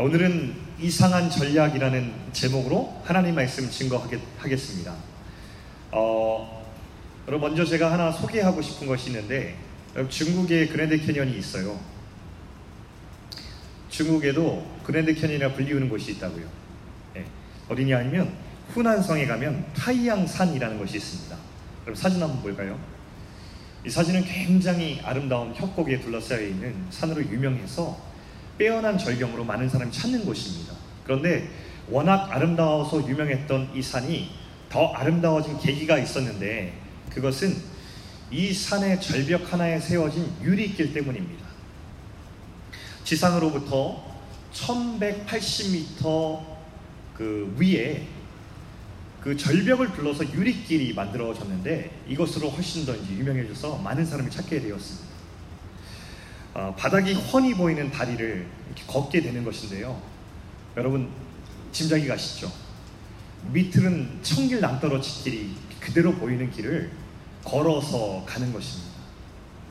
오늘은 이상한 전략이라는 제목으로 하나님 말씀 증거하겠습니다. 어, 먼저 제가 하나 소개하고 싶은 것이 있는데 중국에 그랜드 캐년이 있어요. 중국에도 그랜드 캐년이라 불리우는 곳이 있다고요. 네. 어디냐 하면 후난성에 가면 타이양산이라는 것이 있습니다. 그럼 사진 한번 볼까요? 이 사진은 굉장히 아름다운 협곡에 둘러싸여 있는 산으로 유명해서 빼어난 절경으로 많은 사람이 찾는 곳입니다. 그런데 워낙 아름다워서 유명했던 이 산이 더 아름다워진 계기가 있었는데 그것은 이 산의 절벽 하나에 세워진 유리길 때문입니다. 지상으로부터 1180m 그 위에 그 절벽을 둘러서 유리길이 만들어졌는데 이것으로 훨씬 더 유명해져서 많은 사람이 찾게 되었습니다. 어, 바닥이 훤히 보이는 다리를 이렇게 걷게 되는 것인데요. 여러분 짐작이 가시죠? 밑은 청길 남떨어진 길이 그대로 보이는 길을 걸어서 가는 것입니다.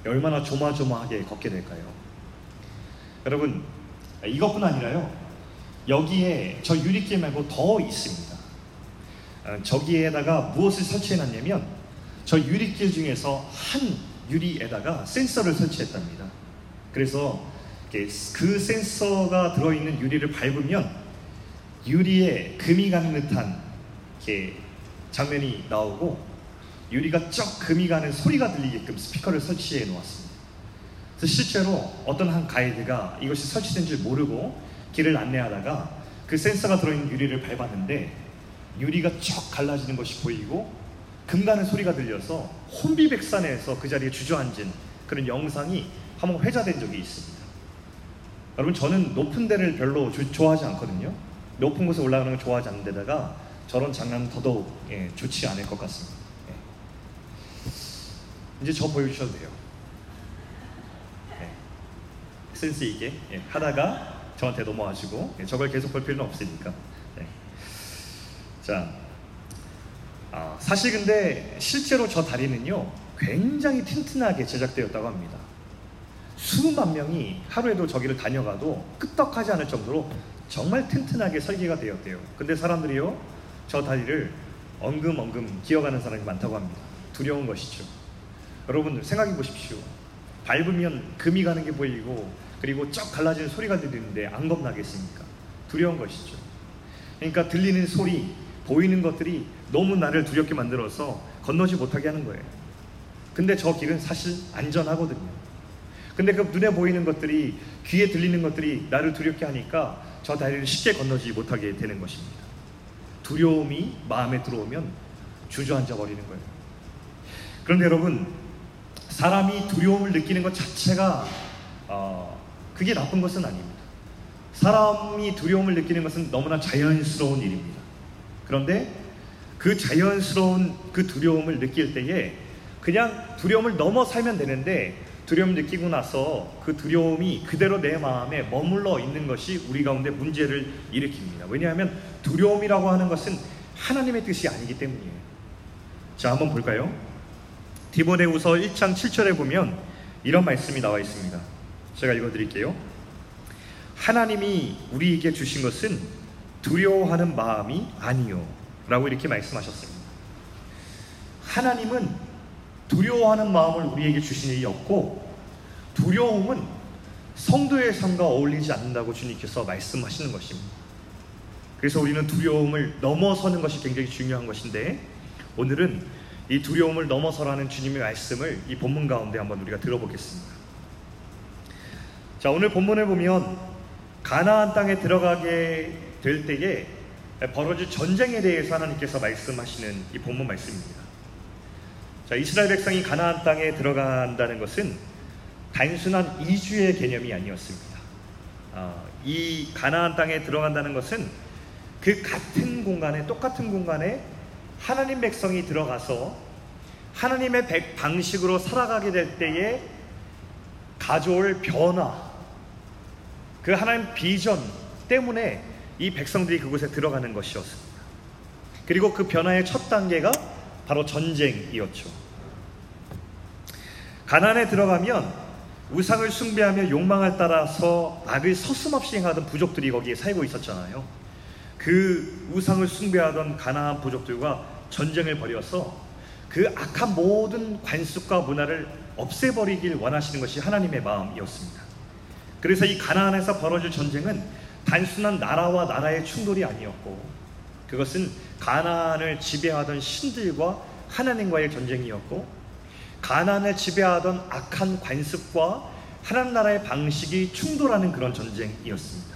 얼마나 조마조마하게 걷게 될까요? 여러분 이것뿐 아니라요. 여기에 저 유리길 말고 더 있습니다. 어, 저기에다가 무엇을 설치해 놨냐면 저 유리길 중에서 한 유리에다가 센서를 설치했답니다. 그래서 그 센서가 들어있는 유리를 밟으면 유리에 금이 가는 듯한 장면이 나오고 유리가 쩍 금이 가는 소리가 들리게끔 스피커를 설치해 놓았습니다. 그래서 실제로 어떤 한 가이드가 이것이 설치된 줄 모르고 길을 안내하다가 그 센서가 들어있는 유리를 밟았는데 유리가 쩍 갈라지는 것이 보이고 금 가는 소리가 들려서 혼비백산에서 그 자리에 주저앉은 그런 영상이 한 번 회자된 적이 있습니다. 여러분 저는 높은 데를 별로 조, 좋아하지 않거든요. 높은 곳에 올라가는 걸 좋아하지 않는 데다가 저런 장난은 더더욱 예, 좋지 않을 것 같습니다. 예. 이제 저 보여주셔도 돼요. 예. 센스 있게 예, 하다가 저한테 넘어가시고 예, 저걸 계속 볼 필요는 없으니까. 예. 자, 아, 사실 근데 실제로 저 다리는요 굉장히 튼튼하게 제작되었다고 합니다. 수만 명이 하루에도 저기를 다녀가도 끄떡하지 않을 정도로 정말 튼튼하게 설계가 되었대요. 근데 사람들이요, 저 다리를 엉금엉금 기어가는 사람이 많다고 합니다. 두려운 것이죠. 여러분 생각해 보십시오. 밟으면 금이 가는 게 보이고 그리고 쩍 갈라지는 소리가 들리는데 안 겁나겠습니까? 두려운 것이죠. 그러니까 들리는 소리, 보이는 것들이 너무 나를 두렵게 만들어서 건너지 못하게 하는 거예요. 근데 저 길은 사실 안전하거든요. 근데 그 눈에 보이는 것들이 귀에 들리는 것들이 나를 두렵게 하니까 저 다리를 쉽게 건너지 못하게 되는 것입니다. 두려움이 마음에 들어오면 주저앉아 버리는 거예요. 그런데 여러분 사람이 두려움을 느끼는 것 자체가 어, 그게 나쁜 것은 아닙니다. 사람이 두려움을 느끼는 것은 너무나 자연스러운 일입니다. 그런데 그 자연스러운 그 두려움을 느낄 때에 그냥 두려움을 넘어 살면 되는데 두려움 느끼고 나서 그 두려움이 그대로 내 마음에 머물러 있는 것이 우리 가운데 문제를 일으킵니다. 왜냐하면 두려움이라고 하는 것은 하나님의 뜻이 아니기 때문이에요. 자, 한번 볼까요? 디모데후서 1장 7절에 보면 이런 말씀이 나와 있습니다. 제가 읽어 드릴게요. 하나님이 우리에게 주신 것은 두려워하는 마음이 아니요. 라고 이렇게 말씀하셨습니다. 하나님은 두려워하는 마음을 우리에게 주신 일이 없고 두려움은 성도의 삶과 어울리지 않는다고 주님께서 말씀하시는 것입니다. 그래서 우리는 두려움을 넘어서는 것이 굉장히 중요한 것인데 오늘은 이 두려움을 넘어서라는 주님의 말씀을 이 본문 가운데 한번 우리가 들어보겠습니다. 자, 오늘 본문을 보면 가나안 땅에 들어가게 될 때에 벌어질 전쟁에 대해서 하나님께서 말씀하시는 이 본문 말씀입니다. 자, 이스라엘 백성이 가나안 땅에 들어간다는 것은 단순한 이주의 개념이 아니었습니다. 어, 이 가나안 땅에 들어간다는 것은 그 같은 공간에 똑같은 공간에 하나님 백성이 들어가서 하나님의 백 방식으로 살아가게 될 때에 가져올 변화, 그 하나님 비전 때문에 이 백성들이 그곳에 들어가는 것이었습니다. 그리고 그 변화의 첫 단계가 바로 전쟁이었죠. 가난에 들어가면 우상을 숭배하며 욕망을 따라서 악을 서슴없이 행하던 부족들이 거기에 살고 있었잖아요. 그 우상을 숭배하던 가나안 부족들과 전쟁을 벌여서 그 악한 모든 관습과 문화를 없애버리길 원하시는 것이 하나님의 마음이었습니다. 그래서 이 가나안에서 벌어질 전쟁은 단순한 나라와 나라의 충돌이 아니었고 그것은 가나안을 지배하던 신들과 하나님과의 전쟁이었고 가나안을 지배하던 악한 관습과 하나님 나라의 방식이 충돌하는 그런 전쟁이었습니다.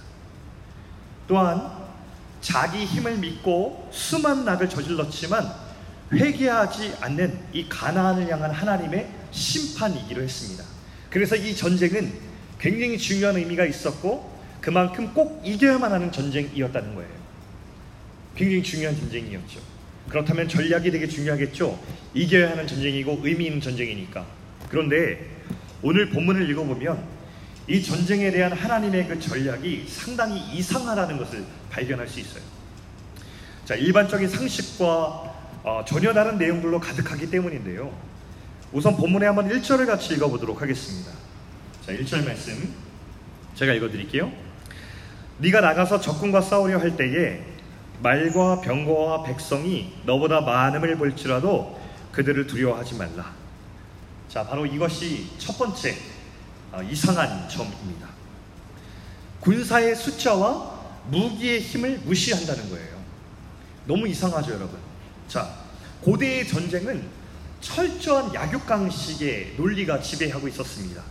또한 자기 힘을 믿고 수많은 악을 저질렀지만 회개하지 않는 이 가나안을 향한 하나님의 심판이기로 했습니다. 그래서 이 전쟁은 굉장히 중요한 의미가 있었고 그만큼 꼭 이겨야만 하는 전쟁이었다는 거예요. 굉장히 중요한 전쟁이었죠. 그렇다면 전략이 되게 중요하겠죠. 이겨야 하는 전쟁이고 의미 있는 전쟁이니까. 그런데 오늘 본문을 읽어보면 이 전쟁에 대한 하나님의 그 전략이 상당히 이상하다는 것을 발견할 수 있어요. 자, 일반적인 상식과 어, 전혀 다른 내용들로 가득하기 때문인데요. 우선 본문에 한번 1절을 같이 읽어보도록 하겠습니다. 자, 1절 말씀 제가 읽어드릴게요. 네가 나가서 적군과 싸우려 할 때에 말과 병거와 백성이 너보다 많음을 볼지라도 그들을 두려워하지 말라. 자, 바로 이것이 첫 번째 어, 이상한 점입니다. 군사의 숫자와 무기의 힘을 무시한다는 거예요. 너무 이상하죠, 여러분. 자, 고대의 전쟁은 철저한 약육강식의 논리가 지배하고 있었습니다.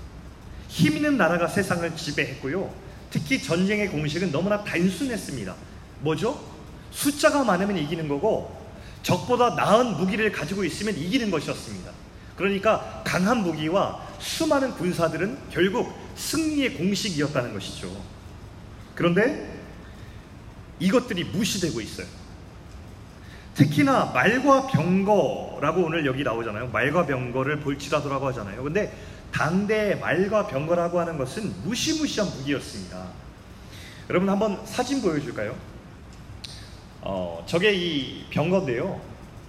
힘 있는 나라가 세상을 지배했고요. 특히 전쟁의 공식은 너무나 단순했습니다. 뭐죠? 숫자가 많으면 이기는 거고 적보다 나은 무기를 가지고 있으면 이기는 것이었습니다. 그러니까 강한 무기와 수많은 군사들은 결국 승리의 공식이었다는 것이죠. 그런데 이것들이 무시되고 있어요. 특히나 말과 병거라고 오늘 여기 나오잖아요. 말과 병거를 볼지라도라고 하잖아요. 근데 당대 말과 병거라고 하는 것은 무시무시한 무기였습니다. 여러분 한번 사진 보여줄까요? 어, 저게 이 병거인데요.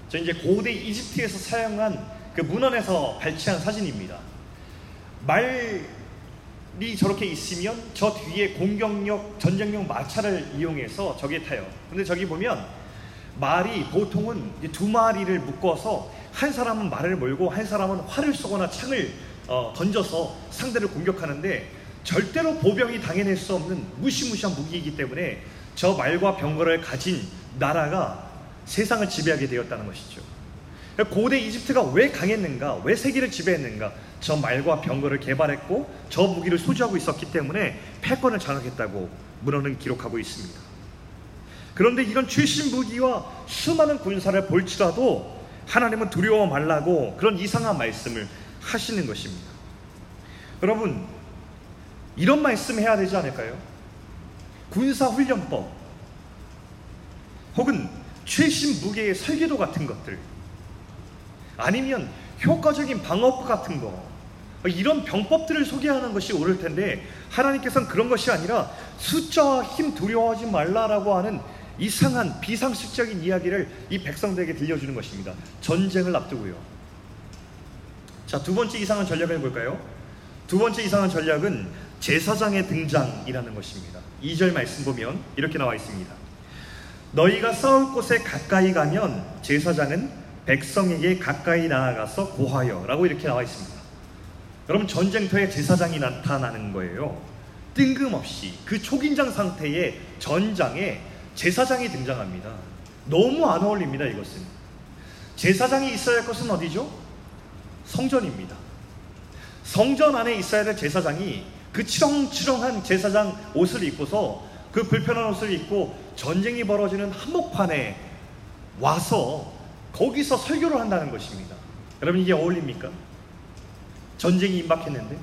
저 이제 고대 이집트에서 사용한 그 문헌에서 발췌한 사진입니다. 말이 저렇게 있으면 저 뒤에 공격력, 전쟁용 마차를 이용해서 저게 타요. 근데 저기 보면 말이 보통은 두 마리를 묶어서 한 사람은 말을 몰고 한 사람은 활을 쏘거나 창을 어, 던져서 상대를 공격하는데 절대로 보병이 당해낼 수 없는 무시무시한 무기이기 때문에 저 말과 병거를 가진 나라가 세상을 지배하게 되었다는 것이죠. 고대 이집트가 왜 강했는가? 왜 세계를 지배했는가? 저 말과 병거를 개발했고 저 무기를 소지하고 있었기 때문에 패권을 장악했다고 문헌은 기록하고 있습니다. 그런데 이런 최신 무기와 수많은 군사를 볼지라도 하나님은 두려워 말라고 그런 이상한 말씀을 하시는 것입니다. 여러분, 이런 말씀 해야 되지 않을까요? 군사훈련법, 혹은 최신 무게의 설계도 같은 것들, 아니면 효과적인 방어법 같은 거, 이런 병법들을 소개하는 것이 옳을 텐데, 하나님께서는 그런 것이 아니라 숫자와 힘 두려워하지 말라라고 하는 이상한 비상식적인 이야기를 이 백성들에게 들려주는 것입니다. 전쟁을 앞두고요. 자, 두 번째 이상한 전략을 볼까요? 두 번째 이상한 전략은 제사장의 등장이라는 것입니다. 2절 말씀 보면 이렇게 나와 있습니다. 너희가 싸울 곳에 가까이 가면 제사장은 백성에게 가까이 나아가서 고하여 라고 이렇게 나와 있습니다. 여러분 전쟁터에 제사장이 나타나는 거예요. 뜬금없이 그 초긴장 상태의 전장에 제사장이 등장합니다. 너무 안 어울립니다, 이것은. 제사장이 있어야 할 것은 어디죠? 성전입니다. 성전 안에 있어야 될 제사장이 그 치렁치렁한 제사장 옷을 입고서 그 불편한 옷을 입고 전쟁이 벌어지는 한복판에 와서 거기서 설교를 한다는 것입니다. 여러분 이게 어울립니까? 전쟁이 임박했는데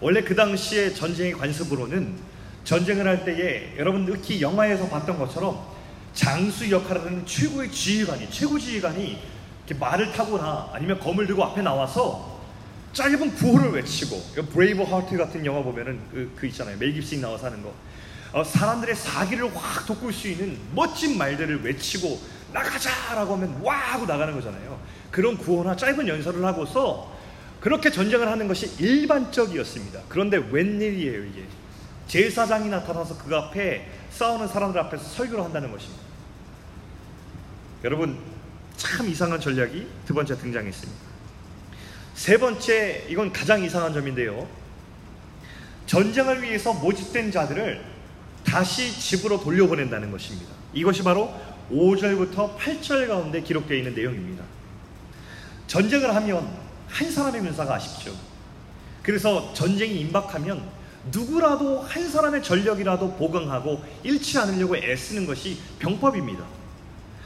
원래 그 당시에 전쟁의 관습으로는 전쟁을 할 때에 여러분 특히 영화에서 봤던 것처럼 장수 역할을 하는 최고의 지휘관이 최고 지휘관이 이렇게 말을 타거나 아니면 검을 들고 앞에 나와서 짧은 구호를 외치고 Braveheart 같은 영화 보면은 그, 그 있잖아요 멜 깁슨 나와서 하는 거 어, 사람들의 사기를 확 돋굴 수 있는 멋진 말들을 외치고 나가자라고 하면 와 하고 나가는 거잖아요 그런 구호나 짧은 연설을 하고서 그렇게 전쟁을 하는 것이 일반적이었습니다. 그런데 웬일이에요, 이게. 제사장이 나타나서 그 앞에 싸우는 사람들 앞에서 설교를 한다는 것입니다. 여러분, 참 이상한 전략이 두 번째 등장했습니다. 세 번째, 이건 가장 이상한 점인데요. 전쟁을 위해서 모집된 자들을 다시 집으로 돌려보낸다는 것입니다. 이것이 바로 5절부터 8절 가운데 기록되어 있는 내용입니다. 전쟁을 하면 한 사람의 군사가 아쉽죠. 그래서 전쟁이 임박하면 누구라도 한 사람의 전력이라도 보강하고 잃지 않으려고 애쓰는 것이 병법입니다.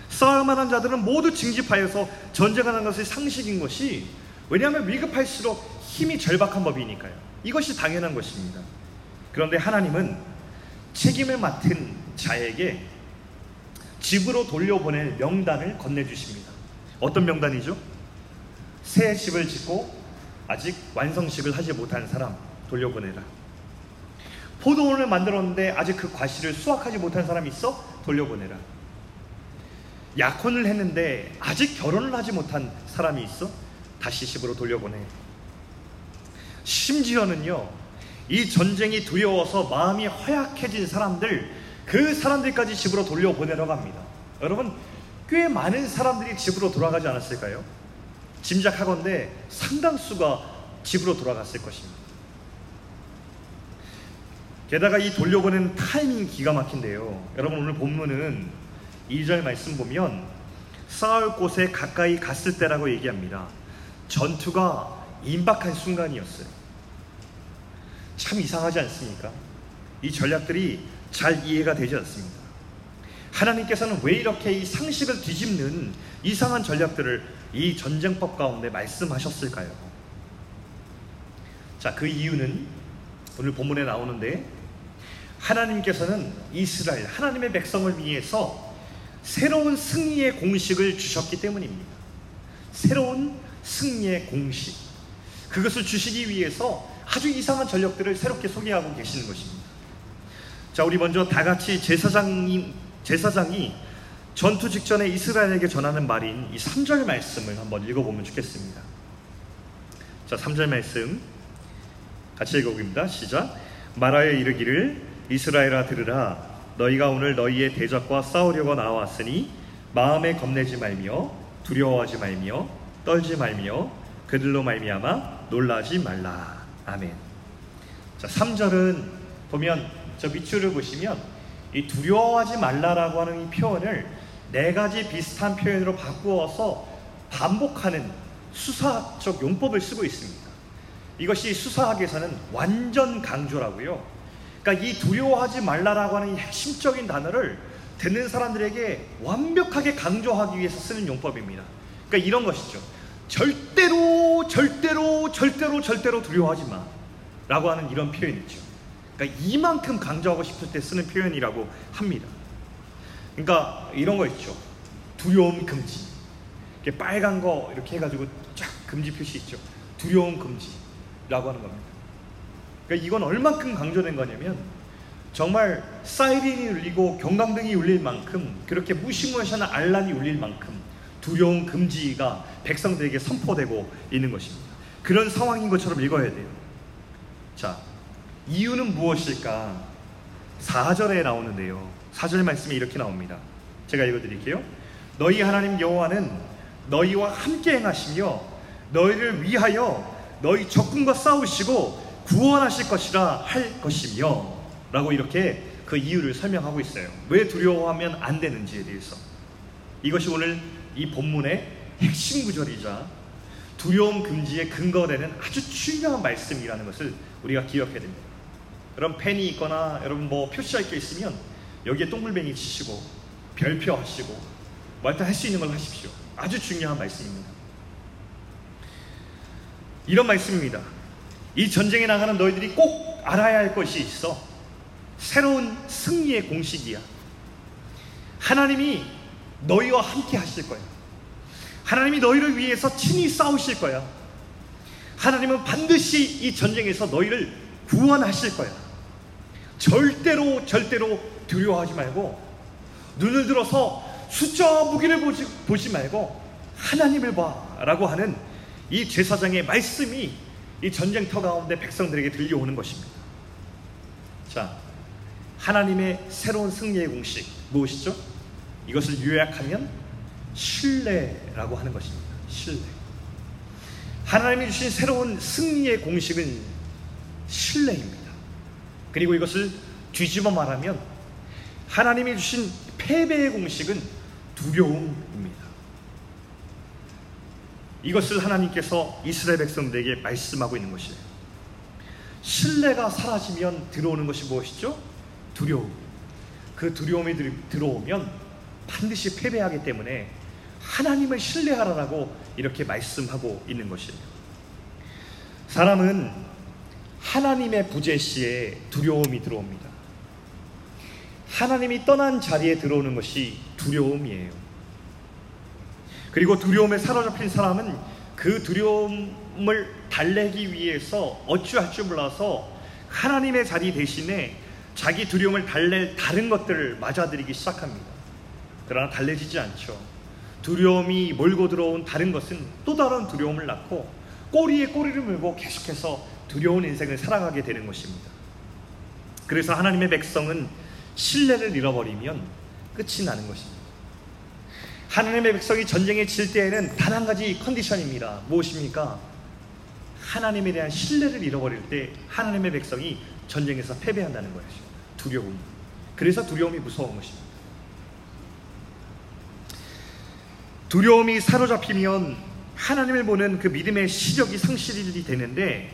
싸울만한 자들은 모두 징집하여서 전쟁하는 것이 상식인 것이 왜냐하면 위급할수록 힘이 절박한 법이니까요. 이것이 당연한 것입니다. 그런데 하나님은 책임을 맡은 자에게 집으로 돌려보낼 명단을 건네주십니다. 어떤 명단이죠? 새 집을 짓고 아직 완성식을 하지 못한 사람 돌려보내라. 포도원을 만들었는데 아직 그 과실을 수확하지 못한 사람이 있어? 돌려보내라. 약혼을 했는데 아직 결혼을 하지 못한 사람이 있어? 다시 집으로 돌려보내. 심지어는요, 이 전쟁이 두려워서 마음이 허약해진 사람들, 그 사람들까지 집으로 돌려보내려고 합니다. 여러분, 꽤 많은 사람들이 집으로 돌아가지 않았을까요? 짐작하건대 상당수가 집으로 돌아갔을 것입니다. 게다가 이 돌려보낸 타이밍 기가 막힌데요. 여러분 오늘 본문은 2절 말씀 보면 싸울 곳에 가까이 갔을 때라고 얘기합니다. 전투가 임박한 순간이었어요. 참 이상하지 않습니까? 이 전략들이 잘 이해가 되지 않습니다. 하나님께서는 왜 이렇게 이 상식을 뒤집는 이상한 전략들을 이 전쟁법 가운데 말씀하셨을까요? 자, 그 이유는 오늘 본문에 나오는데 하나님께서는 이스라엘, 하나님의 백성을 위해서 새로운 승리의 공식을 주셨기 때문입니다. 새로운 승리의 공식. 그것을 주시기 위해서 아주 이상한 전력들을 새롭게 소개하고 계시는 것입니다. 자, 우리 먼저 다 같이 제사장님, 제사장이 전투 직전에 이스라엘에게 전하는 말인 이 3절 말씀을 한번 읽어보면 좋겠습니다. 자, 3절 말씀 같이 읽어봅니다. 시작. 말하여 이르기를 이스라엘아 들으라 너희가 오늘 너희의 대적과 싸우려고 나왔으니 마음에 겁내지 말며 두려워하지 말며 떨지 말며 그들로 말미암아 놀라지 말라. 아멘. 자, 3절은 보면 저 밑줄을 보시면 이 두려워하지 말라라고 하는 이 표현을 네 가지 비슷한 표현으로 바꾸어서 반복하는 수사적 용법을 쓰고 있습니다. 이것이 수사학에서는 완전 강조라고요. 그러니까 이 두려워하지 말라라고 하는 이 핵심적인 단어를 듣는 사람들에게 완벽하게 강조하기 위해서 쓰는 용법입니다. 그러니까 이런 것이죠. 절대로, 절대로, 절대로, 절대로 두려워하지 마. 라고 하는 이런 표현이죠. 그러니까 이만큼 강조하고 싶을 때 쓰는 표현이라고 합니다. 그러니까 이런 거 있죠. 두려움 금지. 이렇게 빨간 거 이렇게 해가지고 쫙 금지 표시 있죠. 두려움 금지라고 하는 겁니다. 그러니까 이건 얼만큼 강조된 거냐면 정말 사이렌이 울리고 경광등이 울릴 만큼 그렇게 무시무시한 알람이 울릴 만큼 두려움 금지가 백성들에게 선포되고 있는 것입니다. 그런 상황인 것처럼 읽어야 돼요. 자, 이유는 무엇일까? 4절에 나오는데요. 4절 말씀이 이렇게 나옵니다. 제가 읽어드릴게요. 너희 하나님 여호와는 너희와 함께 행하시며 너희를 위하여 너희 적군과 싸우시고 구원하실 것이라 할 것이며 라고 이렇게 그 이유를 설명하고 있어요. 왜 두려워하면 안 되는지에 대해서. 이것이 오늘 이 본문의 핵심 구절이자 두려움 금지의 근거되는 아주 중요한 말씀이라는 것을 우리가 기억해야 됩니다. 여러분 펜이 있거나 여러분 뭐 표시할 게 있으면 여기에 똥물뱅이 치시고 별표 하시고 뭐 하여튼 할 수 있는 걸 하십시오. 아주 중요한 말씀입니다. 이런 말씀입니다. 이 전쟁에 나가는 너희들이 꼭 알아야 할 것이 있어. 새로운 승리의 공식이야. 하나님이 너희와 함께 하실 거야. 하나님이 너희를 위해서 친히 싸우실 거야. 하나님은 반드시 이 전쟁에서 너희를 구원하실 거야. 절대로 절대로 두려워하지 말고 눈을 들어서 숫자 무기를 보지, 보지 말고 하나님을 봐라고 하는 이 제사장의 말씀이 이 전쟁터 가운데 백성들에게 들려오는 것입니다. 자, 하나님의 새로운 승리의 공식 무엇이죠? 이것을 요약하면 신뢰라고 하는 것입니다. 신뢰. 하나님이 주신 새로운 승리의 공식은 신뢰입니다. 그리고 이것을 뒤집어 말하면 하나님이 주신 패배의 공식은 두려움입니다. 이것을 하나님께서 이스라엘 백성들에게 말씀하고 있는 것이에요. 신뢰가 사라지면 들어오는 것이 무엇이죠? 두려움. 그 두려움이 들어오면 반드시 패배하기 때문에 하나님을 신뢰하라라고 이렇게 말씀하고 있는 것이에요. 사람은 하나님의 부재 시에 두려움이 들어옵니다. 하나님이 떠난 자리에 들어오는 것이 두려움이에요. 그리고 두려움에 사로잡힌 사람은 그 두려움을 달래기 위해서 어찌할 줄 몰라서 하나님의 자리 대신에 자기 두려움을 달랠 다른 것들을 맞아들이기 시작합니다. 그러나 달래지지 않죠. 두려움이 몰고 들어온 다른 것은 또 다른 두려움을 낳고 꼬리에 꼬리를 물고 계속해서 두려운 인생을 살아가게 되는 것입니다. 그래서 하나님의 백성은 신뢰를 잃어버리면 끝이 나는 것입니다. 하나님의 백성이 전쟁에 질 때에는 단 한 가지 컨디션입니다. 무엇입니까? 하나님에 대한 신뢰를 잃어버릴 때 하나님의 백성이 전쟁에서 패배한다는 것이죠. 두려움. 그래서 두려움이 무서운 것입니다. 두려움이 사로잡히면 하나님을 보는 그 믿음의 시력이 상실이 되는데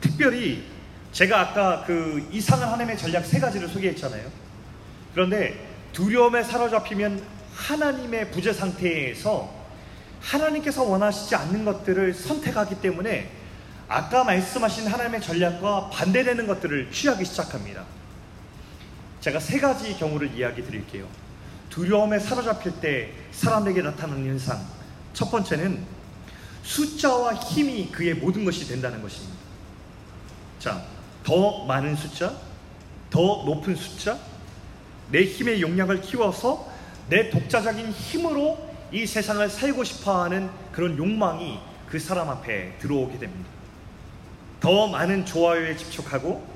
특별히 제가 아까 그 이상한 하나님의 전략 세 가지를 소개했잖아요. 그런데 두려움에 사로잡히면 하나님의 부재 상태에서 하나님께서 원하시지 않는 것들을 선택하기 때문에 아까 말씀하신 하나님의 전략과 반대되는 것들을 취하기 시작합니다. 제가 세 가지 경우를 이야기 드릴게요. 두려움에 사로잡힐 때 사람에게 나타나는 현상. 첫 번째는 숫자와 힘이 그의 모든 것이 된다는 것입니다. 자, 더 많은 숫자, 더 높은 숫자, 내 힘의 용량을 키워서 내 독자적인 힘으로 이 세상을 살고 싶어 하는 그런 욕망이 그 사람 앞에 들어오게 됩니다. 더 많은 좋아요에 집착하고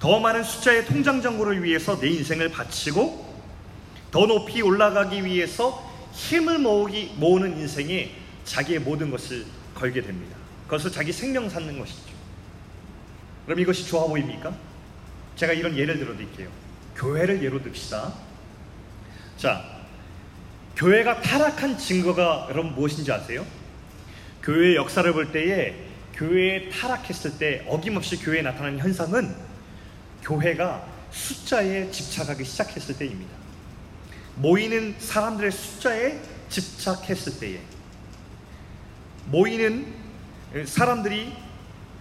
더 많은 숫자의 통장 정보를 위해서 내 인생을 바치고 더 높이 올라가기 위해서 힘을 모으기, 모으는 인생에 자기의 모든 것을 걸게 됩니다. 그것을 자기 생명 쌓는 것이죠. 그럼 이것이 좋아 보입니까? 제가 이런 예를 들어 드릴게요. 교회를 예로 듭시다. 자, 교회가 타락한 증거가 여러분 무엇인지 아세요? 교회의 역사를 볼 때에 교회에 타락했을 때 어김없이 교회에 나타나는 현상은 교회가 숫자에 집착하기 시작했을 때입니다. 모이는 사람들의 숫자에 집착했을 때에 모이는 사람들이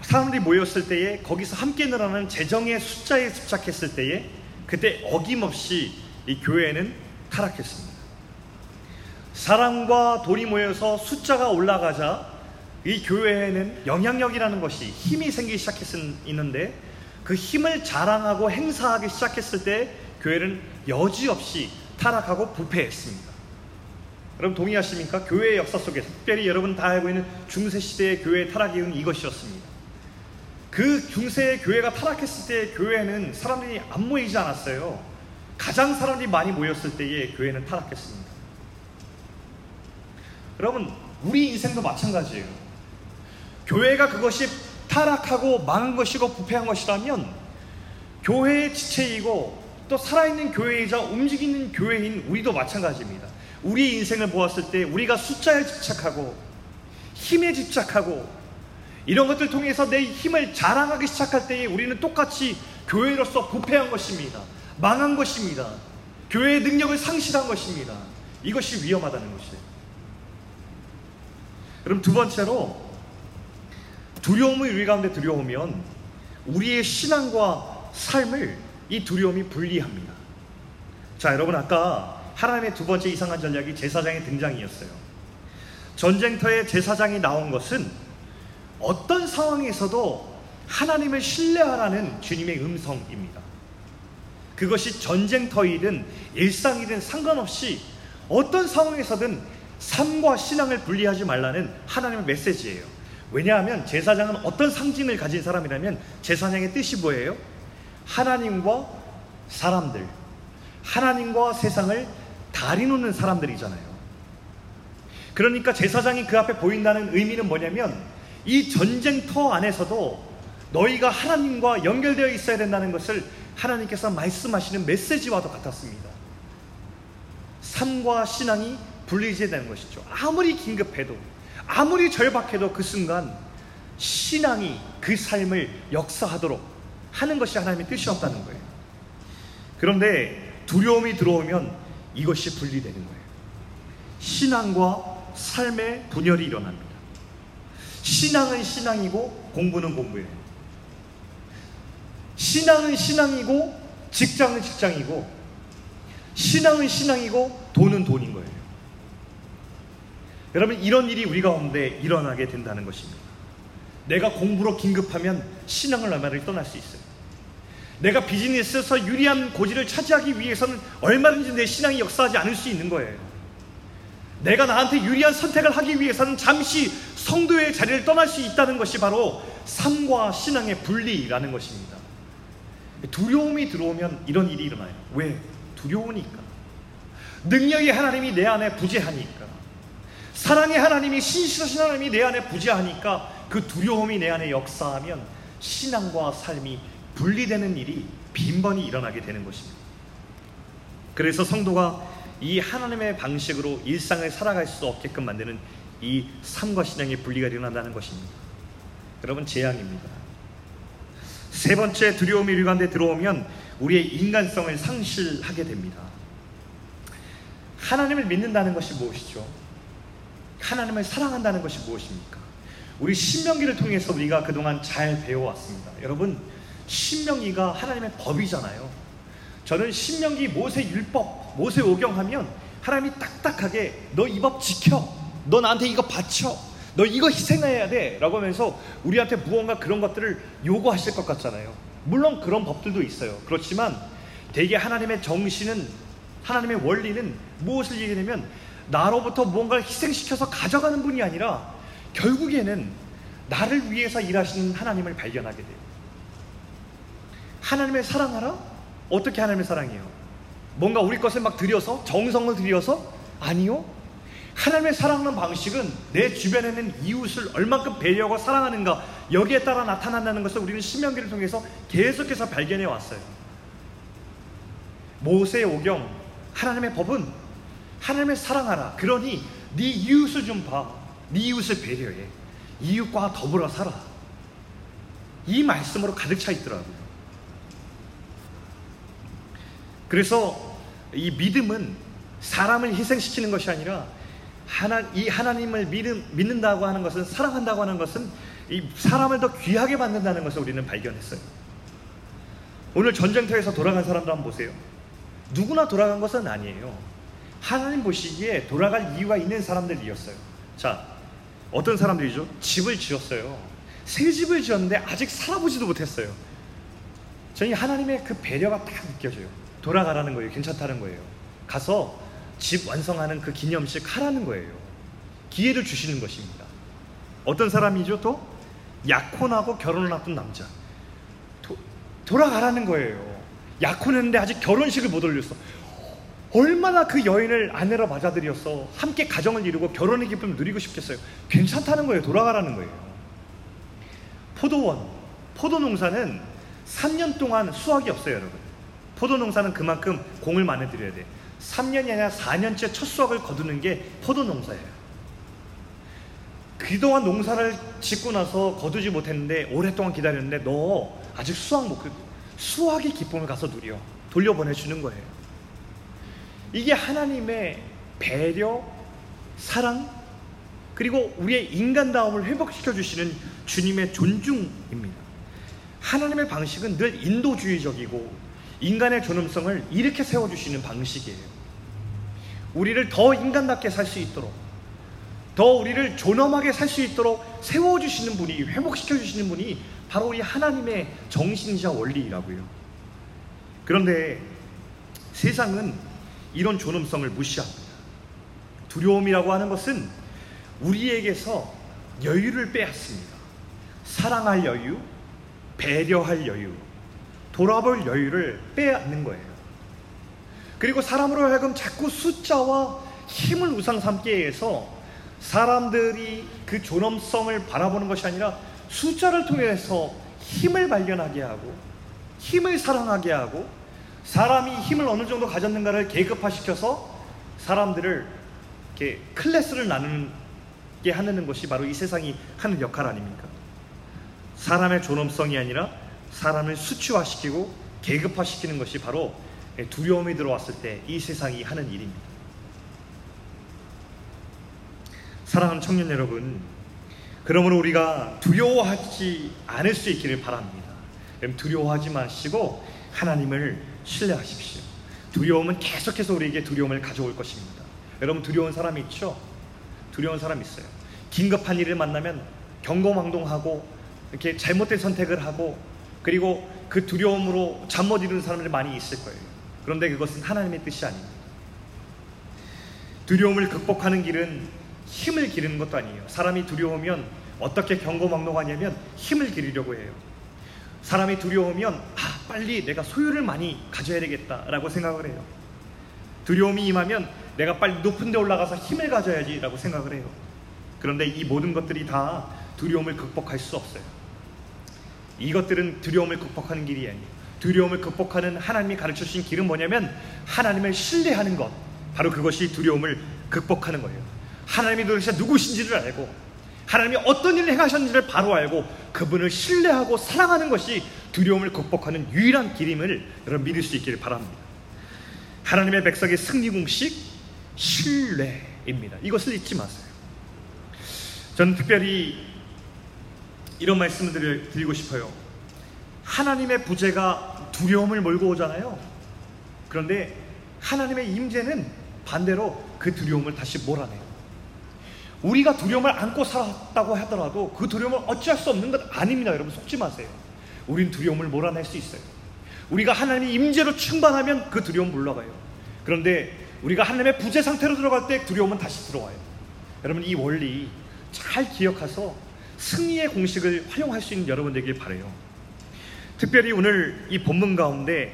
사람들이 모였을 때에 거기서 함께 늘어나는 재정의 숫자에 집착했을 때에 그때 어김없이 이 교회는 타락했습니다. 사람과 돈이 모여서 숫자가 올라가자 이 교회에는 영향력이라는 것이 힘이 생기기 시작했는데 그 힘을 자랑하고 행사하기 시작했을 때 교회는 여지없이 타락하고 부패했습니다. 여러분 동의하십니까? 교회의 역사 속에서 특별히 여러분 다 알고 있는 중세 시대의 교회의 타락의 이유는 이것이었습니다. 그 중세의 교회가 타락했을 때 교회는 사람들이 안 모이지 않았어요. 가장 사람들이 많이 모였을 때에 교회는 타락했습니다. 여러분 우리 인생도 마찬가지예요. 교회가 그것이 타락하고 망한 것이고 부패한 것이라면 교회의 지체이고 또 살아있는 교회이자 움직이는 교회인 우리도 마찬가지입니다. 우리 인생을 보았을 때 우리가 숫자에 집착하고 힘에 집착하고 이런 것들 통해서 내 힘을 자랑하기 시작할 때에 우리는 똑같이 교회로서 부패한 것입니다. 망한 것입니다. 교회의 능력을 상실한 것입니다. 이것이 위험하다는 것이에요. 그럼 두 번째로 두려움이 우리 가운데 들여오면 우리의 신앙과 삶을 이 두려움이 분리합니다. 자, 여러분 아까 하나님의 두 번째 이상한 전략이 제사장의 등장이었어요. 전쟁터에 제사장이 나온 것은 어떤 상황에서도 하나님을 신뢰하라는 주님의 음성입니다. 그것이 전쟁터이든 일상이든 상관없이 어떤 상황에서든 삶과 신앙을 분리하지 말라는 하나님의 메시지예요. 왜냐하면 제사장은 어떤 상징을 가진 사람이라면 제사장의 뜻이 뭐예요? 하나님과 사람들, 하나님과 세상을 다리 놓는 사람들이잖아요. 그러니까 제사장이 그 앞에 보인다는 의미는 뭐냐면 이 전쟁터 안에서도 너희가 하나님과 연결되어 있어야 된다는 것을 하나님께서 말씀하시는 메시지와도 같았습니다. 삶과 신앙이 분리해야 되는 것이죠. 아무리 긴급해도, 아무리 절박해도 그 순간 신앙이 그 삶을 역사하도록 하는 것이 하나님의 뜻이었다는 거예요. 그런데 두려움이 들어오면 이것이 분리되는 거예요. 신앙과 삶의 분열이 일어납니다. 신앙은 신앙이고 공부는 공부예요. 신앙은 신앙이고 직장은 직장이고 신앙은 신앙이고 돈은 돈인 거예요. 여러분 이런 일이 우리 가운데 일어나게 된다는 것입니다. 내가 공부로 긴급하면 신앙을 얼마를 떠날 수 있어요. 내가 비즈니스에서 유리한 고지를 차지하기 위해서는 얼마든지 내 신앙이 역사하지 않을 수 있는 거예요. 내가 나한테 유리한 선택을 하기 위해서는 잠시 성도의 자리를 떠날 수 있다는 것이 바로 삶과 신앙의 분리라는 것입니다. 두려움이 들어오면 이런 일이 일어나요. 왜? 두려우니까. 능력의 하나님이 내 안에 부재하니까. 사랑의 하나님이 신실하신 하나님이 내 안에 부재하니까 그 두려움이 내 안에 역사하면 신앙과 삶이 분리되는 일이 빈번히 일어나게 되는 것입니다. 그래서 성도가 이 하나님의 방식으로 일상을 살아갈 수 없게끔 만드는 이 삶과 신앙의 분리가 일어난다는 것입니다. 여러분 재앙입니다. 세 번째 두려움이 우리 가운데 들어오면 우리의 인간성을 상실하게 됩니다. 하나님을 믿는다는 것이 무엇이죠? 하나님을 사랑한다는 것이 무엇입니까? 우리 신명기를 통해서 우리가 그동안 잘 배워왔습니다. 여러분, 신명기가 하나님의 법이잖아요. 저는 신명기 모세 율법, 모세 오경 하면 하나님이 딱딱하게 너 이 법 지켜. 너 나한테 이거 바쳐. 너 이거 희생해야 돼. 라고 하면서 우리한테 무언가 그런 것들을 요구하실 것 같잖아요. 물론 그런 법들도 있어요. 그렇지만 대개 하나님의 정신은 하나님의 원리는 무엇을 얘기하냐면 나로부터 무언가를 희생시켜서 가져가는 분이 아니라 결국에는 나를 위해서 일하시는 하나님을 발견하게 돼요. 하나님을 사랑하라? 어떻게 하나님을 사랑해요? 뭔가 우리 것을 막 들여서 정성을 들여서 아니요. 하나님의 사랑하는 방식은 내 주변에 는 이웃을 얼만큼 배려하고 사랑하는가 여기에 따라 나타난다는 것을 우리는 신명기를 통해서 계속해서 발견해 왔어요. 모세의 오경 하나님의 법은 하나님을 사랑하라. 그러니 네 이웃을 좀 봐. 네 이웃을 배려해. 이웃과 더불어 살아. 이 말씀으로 가득 차 있더라고요. 그래서 이 믿음은 사람을 희생시키는 것이 아니라 하나, 이 하나님을 믿음, 믿는다고 하는 것은 사랑한다고 하는 것은 이 사람을 더 귀하게 만든다는 것을 우리는 발견했어요. 오늘 전쟁터에서 돌아간 사람들 한번 보세요. 누구나 돌아간 것은 아니에요. 하나님 보시기에 돌아갈 이유가 있는 사람들이었어요. 자, 어떤 사람들이죠? 집을 지었어요. 새 집을 지었는데 아직 살아보지도 못했어요. 저희 하나님의 그 배려가 딱 느껴져요. 돌아가라는 거예요. 괜찮다는 거예요. 가서 집 완성하는 그 기념식 하라는 거예요. 기회를 주시는 것입니다. 어떤 사람이죠 또? 약혼하고 결혼을 앞둔 남자. 도, 돌아가라는 거예요. 약혼했는데 아직 결혼식을 못 올렸어. 얼마나 그 여인을 아내로 맞아들여서 함께 가정을 이루고 결혼의 기쁨을 누리고 싶겠어요. 괜찮다는 거예요. 돌아가라는 거예요. 포도원, 포도 농사는 3년 동안 수확이 없어요, 여러분. 포도 농사는 그만큼 공을 많이 들여야 돼. 3년이 아니라 4년째 첫 수확을 거두는 게 포도 농사예요. 그동안 농사를 짓고 나서 거두지 못했는데 오랫동안 기다렸는데 너 아직 수확 못 수확의 기쁨을 가서 누려 돌려보내 주는 거예요. 이게 하나님의 배려, 사랑 그리고 우리의 인간다움을 회복시켜 주시는 주님의 존중입니다. 하나님의 방식은 늘 인도주의적이고 인간의 존엄성을 이렇게 세워주시는 방식이에요. 우리를 더 인간답게 살 수 있도록, 더 우리를 존엄하게 살 수 있도록 세워주시는 분이, 회복시켜주시는 분이 바로 우리 하나님의 정신이자 원리라고요. 그런데 세상은 이런 존엄성을 무시합니다. 두려움이라고 하는 것은 우리에게서 여유를 빼앗습니다. 사랑할 여유, 배려할 여유, 돌아볼 여유를 빼앗는 거예요. 그리고 사람으로 하여금 자꾸 숫자와 힘을 우상 삼게 해서 사람들이 그 존엄성을 바라보는 것이 아니라 숫자를 통해서 힘을 발견하게 하고 힘을 사랑하게 하고 사람이 힘을 어느 정도 가졌는가를 계급화시켜서 사람들을 이렇게 클래스를 나누게 하는 것이 바로 이 세상이 하는 역할 아닙니까? 사람의 존엄성이 아니라 사람을 수치화시키고 계급화시키는 것이 바로 두려움이 들어왔을 때 이 세상이 하는 일입니다. 사랑하는 청년 여러분, 그러므로 우리가 두려워하지 않을 수 있기를 바랍니다. 두려워하지 마시고 하나님을 신뢰하십시오. 두려움은 계속해서 우리에게 두려움을 가져올 것입니다. 여러분 두려운 사람이 있죠? 두려운 사람 있어요. 긴급한 일을 만나면 경고망동하고 이렇게 잘못된 선택을 하고 그리고 그 두려움으로 잠 못 이루는 사람들이 많이 있을 거예요. 그런데 그것은 하나님의 뜻이 아닙니다. 두려움을 극복하는 길은 힘을 기르는 것도 아니에요. 사람이 두려우면 어떻게 경고망동하냐면 힘을 기르려고 해요. 사람이 두려우면 아, 빨리 내가 소유를 많이 가져야 되겠다라고 생각을 해요. 두려움이 임하면 내가 빨리 높은 데 올라가서 힘을 가져야지라고 생각을 해요. 그런데 이 모든 것들이 다 두려움을 극복할 수 없어요. 이것들은 두려움을 극복하는 길이 아니에요. 두려움을 극복하는 하나님이 가르쳐 주신 길은 뭐냐면 하나님을 신뢰하는 것. 바로 그것이 두려움을 극복하는 거예요. 하나님이 도대체 누구신지를 알고 하나님이 어떤 일을 행하셨는지를 바로 알고 그분을 신뢰하고 사랑하는 것이 두려움을 극복하는 유일한 길임을 여러분 믿을 수 있기를 바랍니다. 하나님의 백성의 승리 공식 신뢰입니다. 이것을 잊지 마세요. 저는 특별히 이런 말씀을 드리고 싶어요. 하나님의 부재가 두려움을 몰고 오잖아요. 그런데 하나님의 임재는 반대로 그 두려움을 다시 몰아내요. 우리가 두려움을 안고 살았다고 하더라도 그 두려움을 어찌할 수 없는 것 아닙니다. 여러분 속지 마세요. 우린 두려움을 몰아낼 수 있어요. 우리가 하나님의 임재로 충만하면 그 두려움 물러가요. 그런데 우리가 하나님의 부재 상태로 들어갈 때 두려움은 다시 들어와요. 여러분 이 원리 잘 기억해서 승리의 공식을 활용할 수 있는 여러분들에게 바래요. 특별히 오늘 이 본문 가운데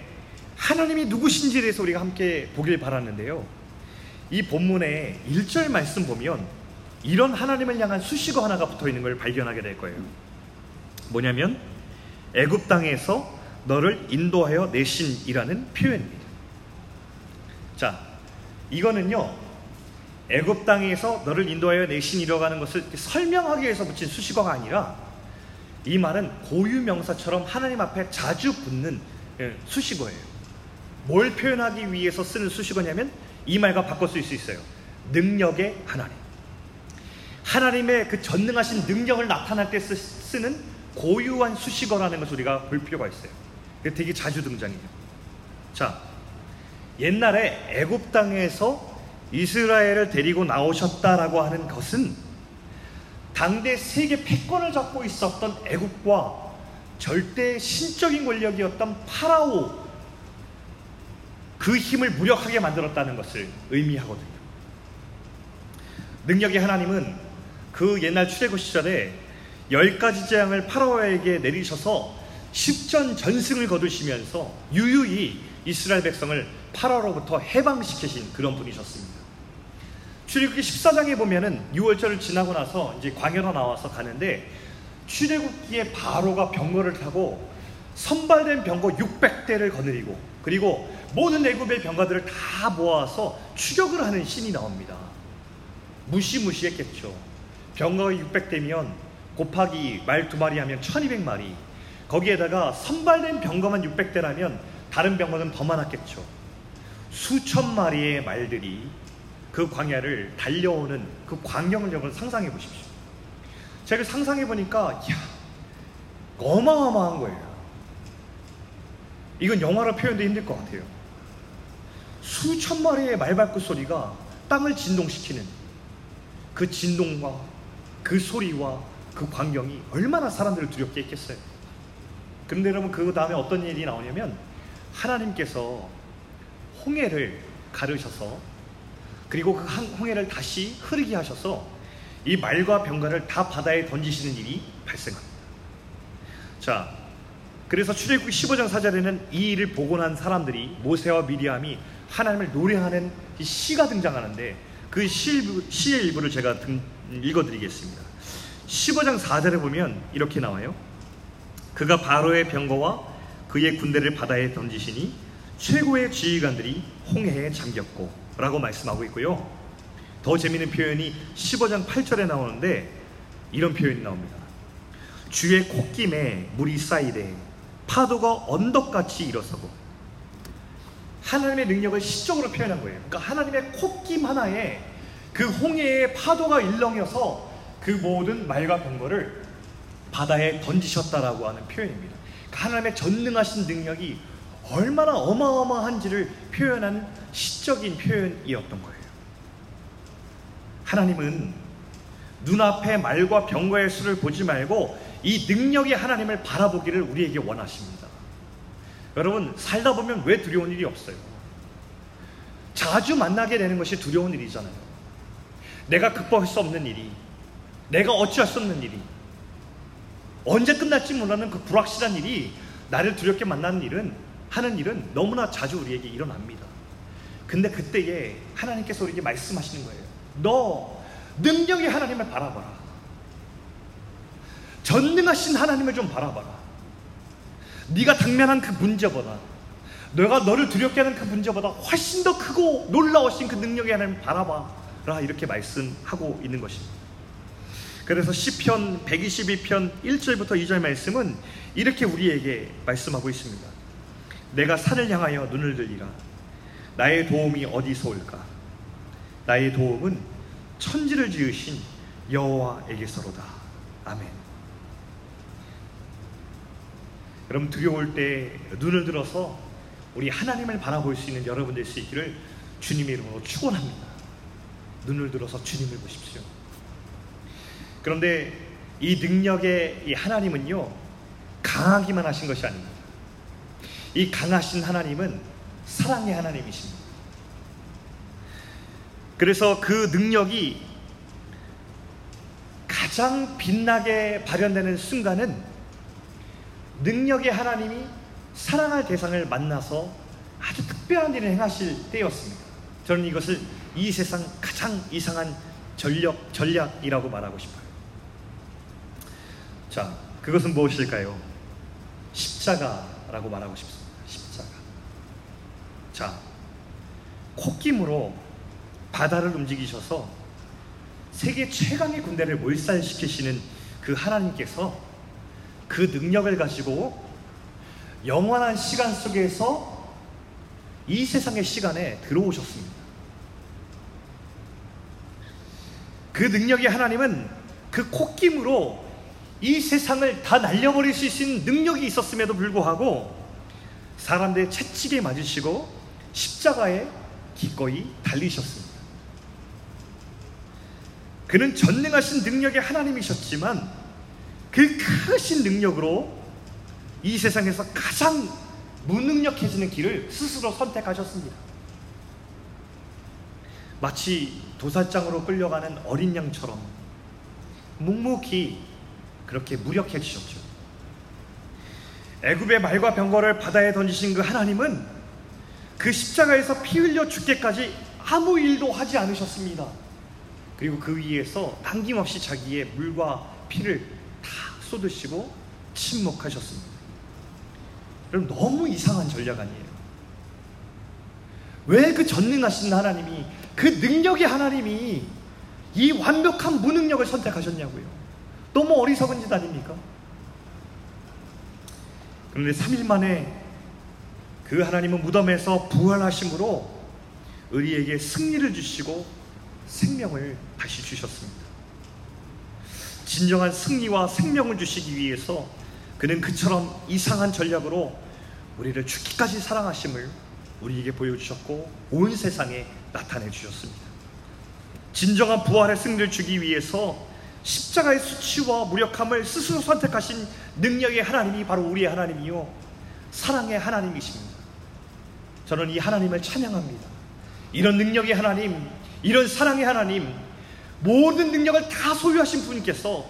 하나님이 누구신지에 대해서 우리가 함께 보길 바랐는데요. 이 본문의 1절 말씀 보면 이런 하나님을 향한 수식어 하나가 붙어 있는 걸 발견하게 될 거예요. 뭐냐면 애굽 땅에서 너를 인도하여 내신이라는 표현입니다. 자, 이거는요. 애굽 땅에서 너를 인도하여 내신이라고 하는 것을 설명하기 위해서 붙인 수식어가 아니라 이 말은 고유 명사처럼 하나님 앞에 자주 붙는 예, 수식어예요. 뭘 표현하기 위해서 쓰는 수식어냐면 이 말과 바꿔 쓸 수 있어요. 능력의 하나님. 하나님의 그 전능하신 능력을 나타낼 때 쓰는 고유한 수식어라는 것을 우리가 볼 필요가 있어요. 되게 자주 등장해요. 자, 옛날에 애굽 땅에서 이스라엘을 데리고 나오셨다라고 하는 것은 당대 세계 패권을 잡고 있었던 애굽과 절대 신적인 권력이었던 파라오 그 힘을 무력하게 만들었다는 것을 의미하거든요. 능력의 하나님은 그 옛날 출애굽 시절에 열 가지 재앙을 파라오에게 내리셔서 십전 전승을 거두시면서 유유히 이스라엘 백성을 파라로부터 해방시키신 그런 분이셨습니다. 출애굽기 14장에 보면은 6월절을 지나고 나서 이제 광야로 나와서 가는데 출애굽기에 바로가 병거를 타고 선발된 병거 600대를 거느리고 그리고 모든 애굽의 병가들을 다 모아서 추격을 하는 신이 나옵니다. 무시무시했겠죠. 병거가 600대면 곱하기 말 두 마리 하면 1200마리. 거기에다가 선발된 병거만 600대라면 다른 병거는 더 많았겠죠. 수천 마리의 말들이 그 광야를 달려오는 그 광경을 여러분 상상해 보십시오. 제가 상상해 보니까 야 어마어마한 거예요. 이건 영화로 표현도 힘들 것 같아요. 수천 마리의 말발굽 소리가 땅을 진동시키는 그 진동과 그 소리와 그 광경이 얼마나 사람들을 두렵게 했겠어요. 그런데 여러분 그 다음에 어떤 일이 나오냐면 하나님께서 홍해를 가르셔서 그리고 그 홍해를 다시 흐르게 하셔서 이 말과 병가를 다 바다에 던지시는 일이 발생합니다. 자, 그래서 출애굽기 15장 4절에는 이 일을 보고 난 사람들이 모세와 미리암이 하나님을 노래하는 시가 등장하는데 그 시, 시의 일부를 제가 등, 읽어드리겠습니다. 15장 4절에 보면 이렇게 나와요. 그가 바로의 병거와 그의 군대를 바다에 던지시니 최고의 지휘관들이 홍해에 잠겼고 라고 말씀하고 있고요. 더 재미있는 표현이 15장 8절에 나오는데 이런 표현이 나옵니다. 주의 콧김에 물이 쌓이되 파도가 언덕같이 일어서고 하나님의 능력을 시적으로 표현한 거예요. 그러니까 하나님의 콧김 하나에 그 홍해의 파도가 일렁여서 그 모든 말과 병거를 바다에 던지셨다라고 하는 표현입니다. 그러니까 하나님의 전능하신 능력이 얼마나 어마어마한지를 표현하는 시적인 표현이었던 거예요. 하나님은 눈앞에 말과 병거의 수를 보지 말고 이 능력의 하나님을 바라보기를 우리에게 원하십니다. 여러분, 살다 보면 왜 두려운 일이 없어요? 자주 만나게 되는 것이 두려운 일이잖아요. 내가 극복할 수 없는 일이, 내가 어찌할 수 없는 일이, 언제 끝날지 몰라는 그 불확실한 일이 나를 두렵게 만나는 일은, 하는 일은 너무나 자주 우리에게 일어납니다. 근데 그때에 하나님께서 우리에게 말씀하시는 거예요. 너 능력의 하나님을 바라봐라. 전능하신 하나님을 좀 바라봐라. 네가 당면한 그 문제보다 내가 너를 두렵게 하는 그 문제보다 훨씬 더 크고 놀라우신 그 능력의 하나님을 바라봐라 이렇게 말씀하고 있는 것입니다. 그래서 시편 122편 1절부터 2절 말씀은 이렇게 우리에게 말씀하고 있습니다. 내가 산을 향하여 눈을 들리라. 나의 도움이 어디서 올까? 나의 도움은 천지를 지으신 여호와에게서로다. 아멘. 여러분 두려울 때 눈을 들어서 우리 하나님을 바라볼 수 있는 여러분 될수 있기를 주님의 이름으로 축원합니다. 눈을 들어서 주님을 보십시오. 그런데 이 능력의 이 하나님은요 강하기만 하신 것이 아닙니다. 이 강하신 하나님은 사랑의 하나님이십니다. 그래서 그 능력이 가장 빛나게 발현되는 순간은 능력의 하나님이 사랑할 대상을 만나서 아주 특별한 일을 행하실 때였습니다. 저는 이것을 이 세상 가장 이상한 전력, 전략이라고 말하고 싶어요. 자, 그것은 무엇일까요? 십자가라고 말하고 싶습니다. 자, 콧김으로 바다를 움직이셔서 세계 최강의 군대를 몰살시키시는 그 하나님께서 그 능력을 가지고 영원한 시간 속에서 이 세상의 시간에 들어오셨습니다. 그 능력의 하나님은 그 콧김으로 이 세상을 다 날려버릴 수 있는 능력이 있었음에도 불구하고 사람들의 채찍에 맞으시고 십자가에 기꺼이 달리셨습니다. 그는 전능하신 능력의 하나님이셨지만 그 크신 능력으로 이 세상에서 가장 무능력해지는 길을 스스로 선택하셨습니다. 마치 도살장으로 끌려가는 어린 양처럼 묵묵히 그렇게 무력해지셨죠. 애굽의 말과 병거를 바다에 던지신 그 하나님은 그 십자가에서 피 흘려 죽게까지 아무 일도 하지 않으셨습니다. 그리고 그 위에서 남김없이 자기의 물과 피를 쏟으시고 침묵하셨습니다. 여러분 너무 이상한 전략 아니에요? 왜 그 전능하신 하나님이 그 능력의 하나님이 이 완벽한 무능력을 선택하셨냐고요. 너무 어리석은 짓 아닙니까? 그런데 3일 만에 그 하나님은 무덤에서 부활하심으로 우리에게 승리를 주시고 생명을 다시 주셨습니다. 진정한 승리와 생명을 주시기 위해서 그는 그처럼 이상한 전략으로 우리를 죽기까지 사랑하심을 우리에게 보여주셨고 온 세상에 나타내 주셨습니다. 진정한 부활의 승리를 주기 위해서 십자가의 수치와 무력함을 스스로 선택하신 능력의 하나님이 바로 우리의 하나님이요 사랑의 하나님이십니다. 저는 이 하나님을 찬양합니다. 이런 능력의 하나님, 이런 사랑의 하나님, 모든 능력을 다 소유하신 분께서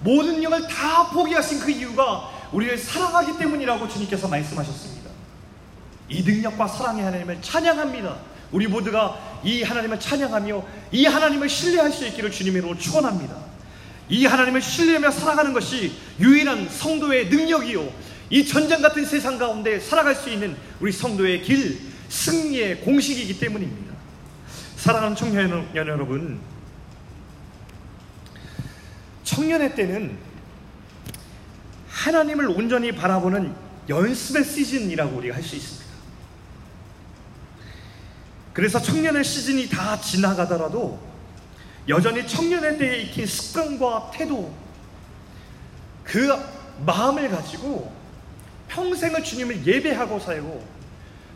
모든 능력을 다 포기하신 그 이유가 우리를 사랑하기 때문이라고 주님께서 말씀하셨습니다. 이 능력과 사랑의 하나님을 찬양합니다. 우리 모두가 이 하나님을 찬양하며 이 하나님을 신뢰할 수 있기를 주님으로 축원합니다. 이 하나님을 신뢰하며 살아가는 것이 유일한 성도의 능력이요. 이 전쟁 같은 세상 가운데 살아갈 수 있는 우리 성도의 길, 승리의 공식이기 때문입니다. 사랑하는 청년 여러분, 청년의 때는 하나님을 온전히 바라보는 연습의 시즌이라고 우리가 할 수 있습니다. 그래서 청년의 시즌이 다 지나가더라도 여전히 청년의 때에 익힌 습관과 태도, 그 마음을 가지고 평생을 주님을 예배하고 살고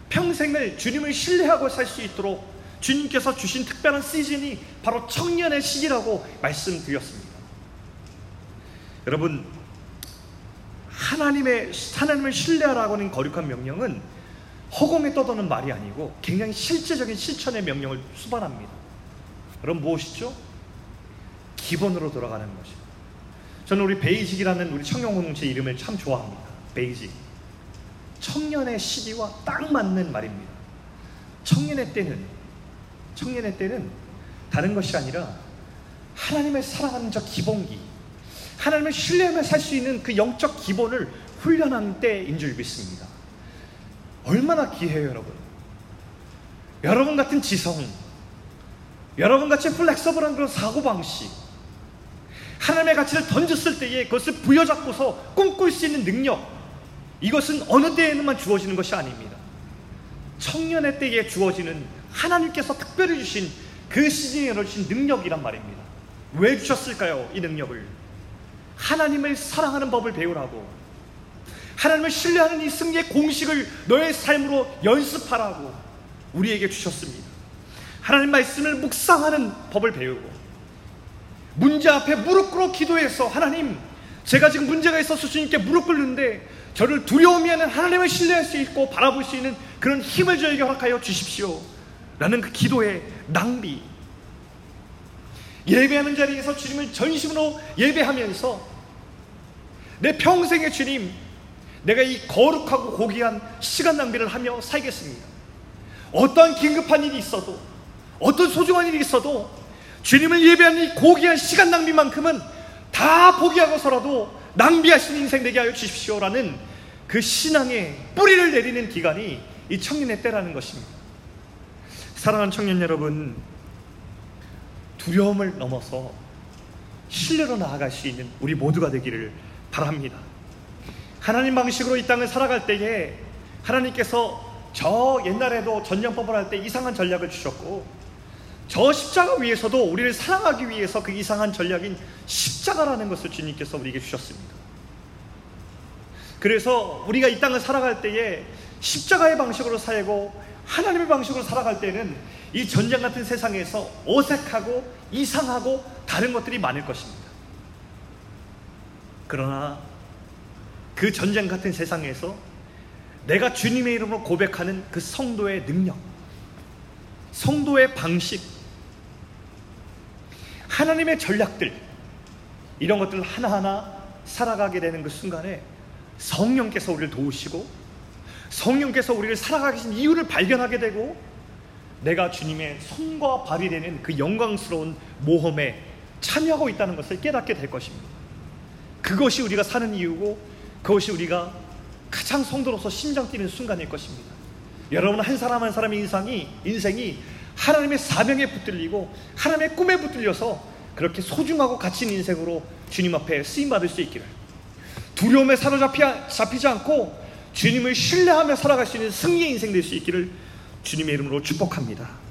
평생을 주님을 신뢰하고 살 수 있도록 주님께서 주신 특별한 시즌이 바로 청년의 시기라고 말씀드렸습니다. 여러분, 하나님의, 하나님을 신뢰하라고 하는 거룩한 명령은 허공에 떠도는 말이 아니고 굉장히 실제적인 실천의 명령을 수반합니다. 그럼 무엇이죠? 기본으로 돌아가는 것이죠. 저는 우리 Basic이라는 우리 청년 공동체 이름을 참 좋아합니다. Basic. 청년의 시기와 딱 맞는 말입니다. 청년의 때는 청년의 때는 다른 것이 아니라 하나님을 사랑하는 저 기본기, 하나님을 신뢰하며 살 수 있는 그 영적 기본을 훈련하는 때인 줄 믿습니다. 얼마나 귀해요, 여러분. 여러분 같은 지성, 여러분 같이 플렉서블한 그런 사고방식, 하나님의 가치를 던졌을 때에 그것을 부여잡고서 꿈꿀 수 있는 능력, 이것은 어느 때에만 주어지는 것이 아닙니다. 청년의 때에 주어지는 하나님께서 특별히 주신 그 시즌에 주신 능력이란 말입니다. 왜 주셨을까요? 이 능력을. 하나님을 사랑하는 법을 배우라고 하나님을 신뢰하는 이 승리의 공식을 너의 삶으로 연습하라고 우리에게 주셨습니다. 하나님 말씀을 묵상하는 법을 배우고 문제 앞에 무릎 꿇어 기도해서 하나님 제가 지금 문제가 있어서 주님께 무릎 꿇는데 저를 두려움이 하는 하나님을 신뢰할 수 있고 바라볼 수 있는 그런 힘을 저에게 허락하여 주십시오. 라는 그 기도의 낭비 예배하는 자리에서 주님을 전심으로 예배하면서 내 평생의 주님, 내가 이 거룩하고 고귀한 시간 낭비를 하며 살겠습니다. 어떠한 긴급한 일이 있어도, 어떤 소중한 일이 있어도, 주님을 예배하는 이 고귀한 시간 낭비만큼은 다 포기하고서라도 있는 인생 되게 하여 주십시오라는 그 신앙의 뿌리를 내리는 기간이 이 청년의 때라는 것입니다. 사랑하는 청년 여러분, 두려움을 넘어서 신뢰로 나아갈 수 있는 우리 모두가 되기를 바랍니다. 하나님 방식으로 이 땅을 살아갈 때에 하나님께서 저 옛날에도 전쟁법을 할 때 이상한 전략을 주셨고 저 십자가 위에서도 우리를 사랑하기 위해서 그 이상한 전략인 십자가라는 것을 주님께서 우리에게 주셨습니다. 그래서 우리가 이 땅을 살아갈 때에 십자가의 방식으로 살고 하나님의 방식으로 살아갈 때는 이 전쟁 같은 세상에서 어색하고 이상하고 다른 것들이 많을 것입니다. 그러나 그 전쟁 같은 세상에서 내가 주님의 이름으로 고백하는 그 성도의 능력, 성도의 방식, 하나님의 전략들, 이런 것들을 하나하나 살아가게 되는 그 순간에 성령께서 우리를 도우시고 성령께서 우리를 살아가신 이유를 발견하게 되고 내가 주님의 손과 발이 되는 그 영광스러운 모험에 참여하고 있다는 것을 깨닫게 될 것입니다. 그것이 우리가 사는 이유고 그것이 우리가 가장 성도로서 심장 뛰는 순간일 것입니다. 여러분 한 사람 한 사람의 인상이 인생이 하나님의 사명에 붙들리고 하나님의 꿈에 붙들려서 그렇게 소중하고 가치 있는 인생으로 주님 앞에 쓰임 받을 수 있기를 두려움에 사로잡히지 않고 주님을 신뢰하며 살아갈 수 있는 승리의 인생 될 수 있기를 주님의 이름으로 축복합니다.